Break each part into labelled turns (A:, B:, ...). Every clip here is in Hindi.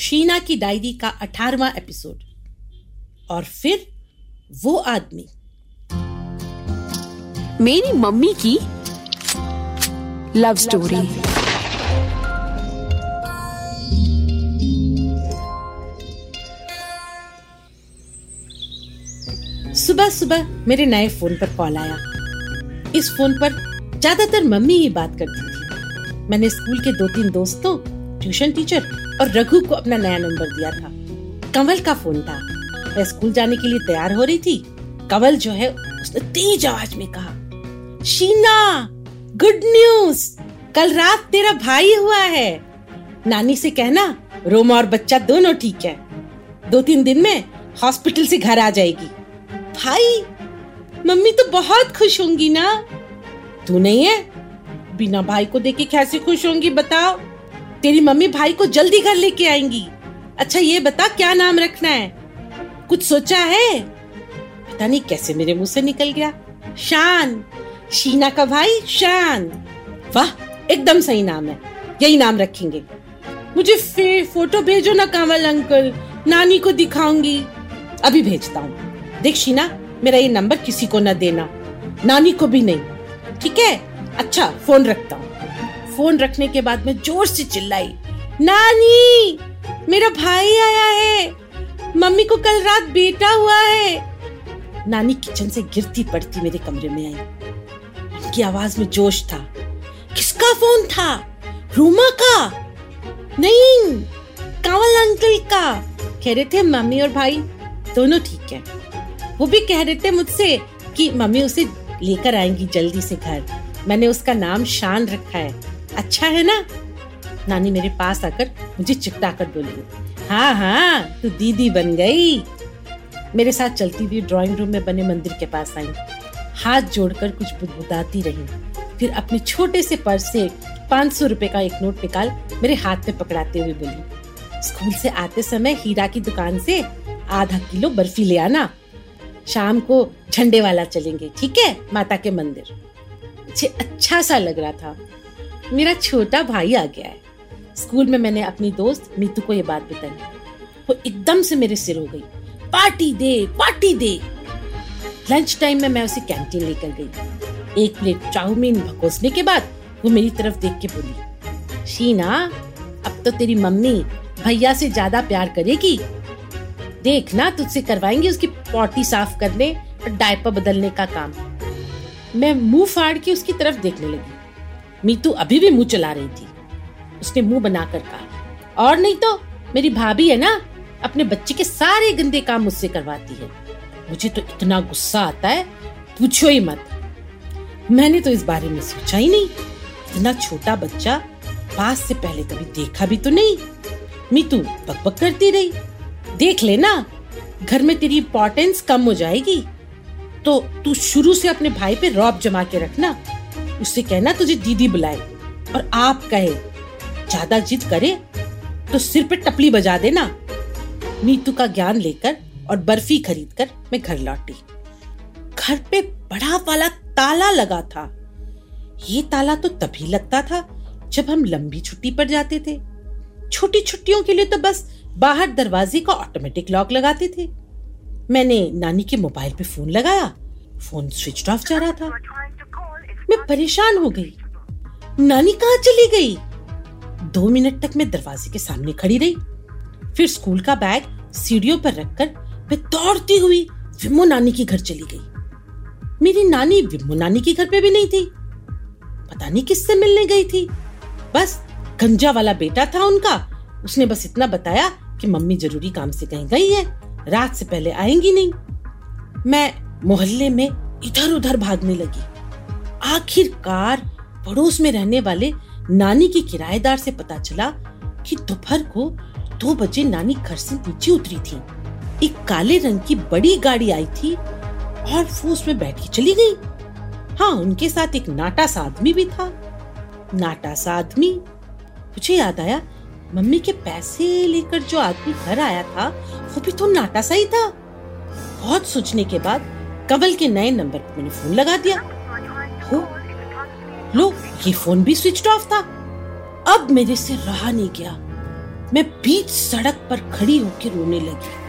A: शीना की डायरी का अठारवा एपिसोड। और फिर वो आदमी।
B: मेरी मम्मी की लव स्टोरी
A: सुबह सुबह मेरे नए फ़ोन पर कॉल आया। इस फ़ोन पर ज़्यादातर मम्मी ही बात करती थी। मैंने स्कूल के दो तीन दोस्तों ट्यूशन टीचर और रघु को अपना नया नंबर दिया था। कंवल का फ़ोन था। मैं स्कूल जाने के लिए तैयार हो रही थी। कंवल जो है, उसने तेज आवाज़ में कहा, शीना गुड न्यूज़ कल रात तेरा भाई हुआ है। नानी से कहना, रोमा और बच्चा दोनों ठीक है। दो तीन दिन में हॉस्पिटल से घर आ जाएगी। भाई, मम्मी तो बहुत खुश होंगी ना? तू नहीं है? बिना भाई को देखे कैसे खुश होंगी, बताओ। तेरी मम्मी भाई को जल्दी घर लेके आएँगी। अच्छा ये बता क्या नाम रखना है? कुछ सोचा है? पता नहीं कैसे मेरे मुँह से निकल गया। शान शीना का भाई शान। वाह एकदम सही नाम है। यही नाम रखेंगे। मुझे फे, फ़ोटो भेजो ना कांवल अंकल। नानी को दिखाऊँगी। अभी भेजता हूँ। देख शीना मेरा ये नंबर किसी को न देना। नानी को भी नहीं। ठीक है? अच्छा फ़ोन रखता हूँ। फ़ोन रखने के बाद मैं ज़ोर से चिल्लाई, नानी, मेरा भाई आया है। मम्मी को कल रात बेटा हुआ है। नानी किचन से गिरती पड़ती मेरे कमरे में आई। उनकी आवाज़ में जोश था। किसका फ़ोन था? रूमा का? नहीं, कावल अंकल का। कह रहे थे मम्मी और भाई। दोनों ठीक है। वो भी कह रहे थे मुझसे कि मम्मी उसे लेकर आएँगी जल्दी से घर। मैंने उसका नाम शान रखा है। अच्छा है ना? नानी मेरे पास आकर मुझे चिपटा कर बोली हाँ हाँ तू दीदी बन गई। मेरे साथ चलती हुई ड्राइंग रूम में बने मंदिर के पास आई। हाथ जोड़कर कुछ बुदबुदाती रही। फिर अपने छोटे से पर्स से पाँच सौ रुपए का एक नोट निकाल मेरे हाथ में पकड़ाते हुए बोली, स्कूल से आते समय हीरा की दुकान से आधा किलो बर्फ़ी ले आना। शाम को झंडे वाला चलेंगे, ठीक है? माता के मंदिर। मुझे अच्छा सा लग रहा था। मेरा छोटा भाई आ गया है। स्कूल में मैंने अपनी दोस्त मीतू को ये बात बताई। वो एकदम से मेरे सिर हो गई। पार्टी दे पार्टी दे। लंच टाइम में मैं उसे कैंटीन लेकर गई। एक प्लेट चाउमीन भकोसने के बाद वो मेरी तरफ़ देख के बोली, शीना, अब तो तेरी मम्मी भैया से ज़्यादा प्यार करेगी। देखना तुझसे करवाएँगे उसकी पॉटी साफ़ करने और डायपर बदलने का काम। मैं मुँह फाड़ के उसकी तरफ़ देखने लगी। मीतू अभी भी मुँह चला रही थी। उसने मुँह बनाकर कहा, और नहीं तो मेरी भाभी है ना, अपने बच्चे के सारे गंदे काम मुझसे करवाती है। मुझे तो इतना गुस्सा आता है, पूछो ही मत। मैंने तो इस बारे में सोचा ही नहीं। इतना छोटा बच्चा पास से पहले कभी देखा भी तो नहीं। मीतू बकबक करती रही, देख लेना, घर में तेरी इंपॉर्टेंस कम हो जाएगी। तो तू शुरू से अपने भाई पे रौब जमा के रखना। उससे कहना तुझे दीदी बुलाए और आप कहे, ज़्यादा जिद करे तो सिर पे टपली बजा देना। नीतू का ज्ञान लेकर और बर्फ़ी खरीद कर मैं घर लौटी। घर पे बड़ा वाला ताला लगा था। ये ताला तो तभी लगता था जब हम लंबी छुट्टी पर जाते थे। छोटी छुट्टियों के लिए तो बस बाहर दरवाजे का ऑटोमेटिक लॉक लगाते थे। मैंने नानी के मोबाइल पे फ़ोन लगाया। फ़ोन स्विच ऑफ़ जा रहा था। मैं परेशान हो गई। नानी कहाँ चली गई? दो मिनट तक मैं दरवाजे के सामने खड़ी रही। फिर स्कूल का बैग सीढ़ियों पर रखकर मैं दौड़ती हुई विमो नानी के घर चली गई। मेरी नानी विमो नानी के घर पे भी नहीं थी। पता नहीं किससे मिलने गई थी। बस गंजा वाला बेटा था उनका। उसने बस इतना बताया कि मम्मी ज़रूरी काम से कहीं गई है। रात से पहले आएँगी नहीं। मैं मोहल्ले में इधर उधर भागने लगी। आखिरकार पड़ोस में रहने वाले नानी के किराएदार से पता चला कि दोपहर को दो बजे नानी घर से नीचे उतरी थी। एक काले रंग की बड़ी गाड़ी आई थी और वो उसमें बैठ के चली गई। हाँ उनके साथ एक नाटा सा आदमी भी था। नाटा सा आदमी? मुझे याद आया, मम्मी के पैसे लेकर जो आदमी घर आया था, वो भी तो नाटा सा ही था। बहुत सोचने के बाद कवल के नए नंबर पर मैंने फ़ोन लगा दिया। हो? लो, ये फ़ोन भी स्विच ऑफ़ था। अब मेरे से रहा नहीं गया। मैं बीच सड़क पर खड़ी होकर रोने लगी।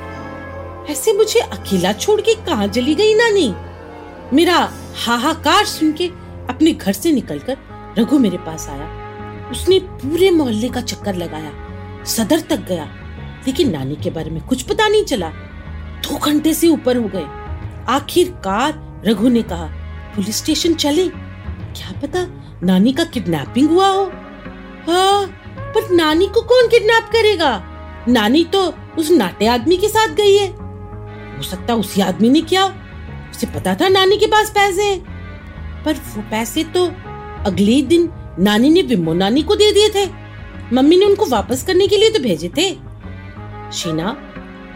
A: ऐसे मुझे अकेला छोड़ के कहा चली गई नानी? मेरा हाहाकार सुन के अपने घर से निकलकर रघु मेरे पास आया। उसने पूरे मोहल्ले का चक्कर लगाया। सदर तक गया। लेकिन नानी के बारे में कुछ पता नहीं चला। दो घंटे से ऊपर हो गए। आखिरकार रघु ने कहा पुलिस स्टेशन चले। क्या पता नानी का किडनैपिंग हुआ हो? हाँ पर नानी को कौन किडनैप करेगा? नानी तो उस नाटे आदमी के साथ गई है। हो सकता उसी आदमी ने किया। उसे पता था नानी के पास पैसे हैं। पर वो पैसे तो अगले दिन नानी ने विमो नानी को दे दिए थे। मम्मी ने उनको वापस करने के लिए तो भेजे थे। शीना,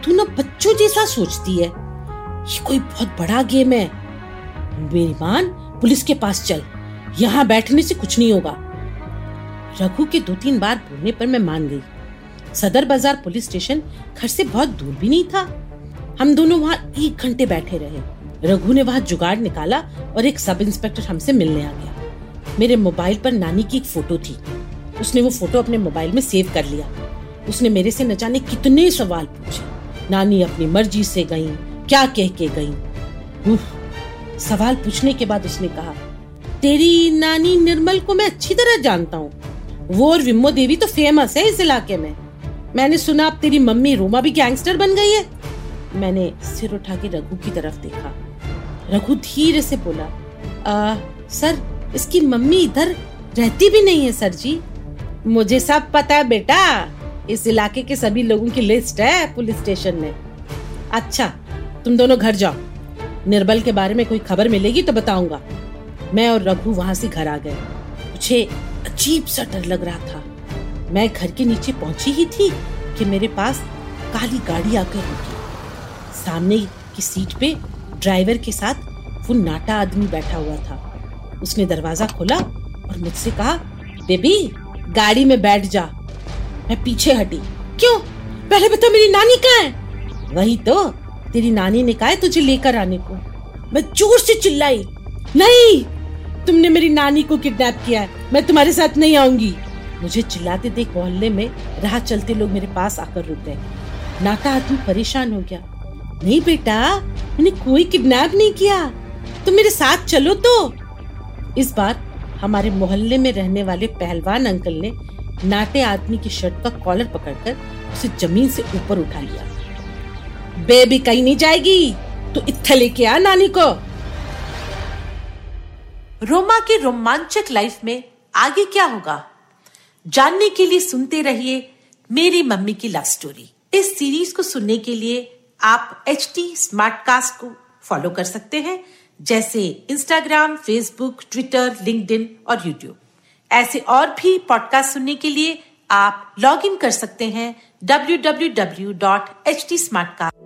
A: तू ना बच्चों जैसा सोचती है। ये कोई बहुत बड़ा गेम है। मेरी मान, पुलिस के पास चल। यहाँ बैठने से कुछ नहीं होगा। रघु के दो तीन बार बोलने पर मैं मान गई। सदर बाज़ार पुलिस स्टेशन घर से बहुत दूर भी नहीं था। हम दोनों वहाँ एक घंटे बैठे रहे। रघु ने वहाँ जुगाड़ निकाला और एक सब इंस्पेक्टर हमसे मिलने आ गया। मेरे मोबाइल पर नानी की एक फ़ोटो थी। उसने वो फ़ोटो अपने मोबाइल में सेव कर लिया। उसने मेरे से न जाने कितने सवाल पूछे। नानी अपनी मर्ज़ी से गई, क्या कह के गई। सवाल पूछने के बाद उसने कहा तेरी नानी निर्मल को मैं अच्छी तरह जानता हूँ। वो और विमो देवी तो फ़ेमस है इस इलाके में। मैंने सुना अब तेरी मम्मी रोमा भी गैंगस्टर बन गई है। मैंने सिर उठा के रघु की तरफ़ देखा। रघु धीरे से बोला आ, सर इसकी मम्मी इधर रहती भी नहीं है सर जी। मुझे सब पता है बेटा इस इलाके के सभी लोगों की लिस्ट है पुलिस स्टेशन में। अच्छा तुम दोनों घर जाओ। निर्बल के बारे में कोई खबर मिलेगी तो बताऊँगा। मैं और रघु वहाँ से घर आ गए। मुझे अजीब सा डर लग रहा था। मैं घर के नीचे पहुँची ही थी कि मेरे पास काली गाड़ी आकर रुकी। सामने की सीट पे ड्राइवर के साथ वो नाटा आदमी बैठा हुआ था। उसने दरवाज़ा खोला और मुझसे कहा, बेबी, गाड़ी में बैठ जा। मैं पीछे हटी। क्यों? पहले बता मेरी नानी कहाँ है? वही तो तेरी नानी ने कहा है तुझे लेकर आने को। मैं ज़ोर से चिल्लाई, नहीं, तुमने मेरी नानी को किडनैप किया है, मैं तुम्हारे साथ नहीं आऊँगी। मुझे चिल्लाते देख मोहल्ले में राह चलते लोग मेरे पास आकर रुक गए। नाटा आदमी परेशान हो गया। नहीं बेटा, मैंने कोई किडनैप नहीं किया, तुम मेरे साथ चलो तो। इस बार हमारे मोहल्ले में रहने वाले पहलवान अंकल ने नाटे आदमी की शर्ट का कॉलर पकड़कर उसे ज़मीन से ऊपर उठा लिया। बेबी कहीं नहीं जाएगी। तो इत्थे लेके आ नानी को।
C: रोमा के रोमांचक लाइफ में आगे क्या होगा? जानने के लिए सुनते रहिए मेरी मम्मी की लव स्टोरी इस सीरीज़ को सुनने के लिए आप एच टी स्मार्ट कास्ट को फॉलो कर सकते हैं, जैसे इंस्टाग्राम फेसबुक ट्विटर लिंक्डइन और यूट्यूब ऐसे और भी पॉडकास्ट सुनने के लिए आप लॉग इन कर सकते हैं www.htsmartcast